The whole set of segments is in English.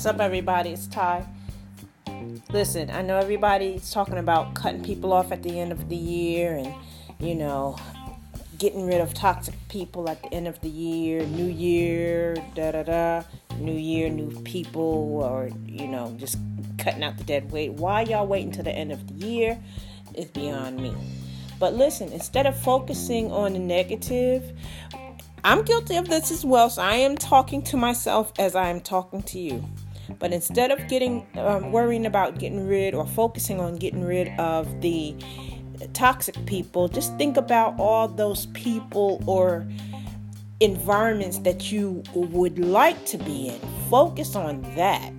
What's up, everybody? It's Ty. Listen, I know everybody's talking about cutting people off at the end of the year and, you know, getting rid of toxic people at the end of the year, new year, da da da, new year, new people, or, you know, just cutting out the dead weight. Why y'all waiting till the end of the year is beyond me. But listen, instead of focusing on the negative, I'm guilty of this as well, so I am talking to myself as I am talking to you. But instead of getting um, worrying about getting rid or focusing on getting rid of the toxic people, just think about all those people or environments that you would like to be in. Focus on that.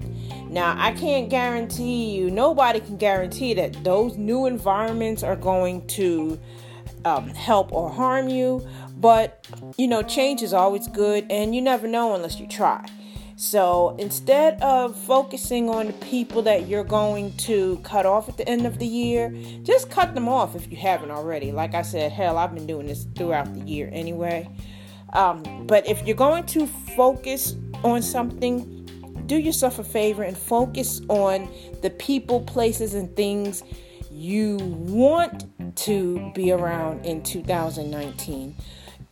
Now, I can't guarantee you, nobody can guarantee that those new environments are going to um, help or harm you, but you know, change is always good, and you never know unless you try. So instead of focusing on the people that you're going to cut off at the end of the year, just cut them off if you haven't already. Like I said, hell, I've been doing this throughout the year anyway. Um, but if you're going to focus on something, do yourself a favor and focus on the people, places, and things you want to be around in 2019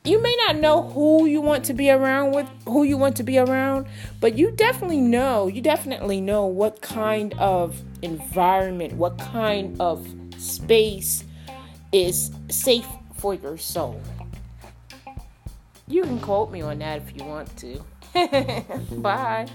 you may not know who you want to be around with, who you want to be around, but you definitely know, you definitely know what kind of environment, what kind of space is safe for your soul. You can quote me on that if you want to. Bye.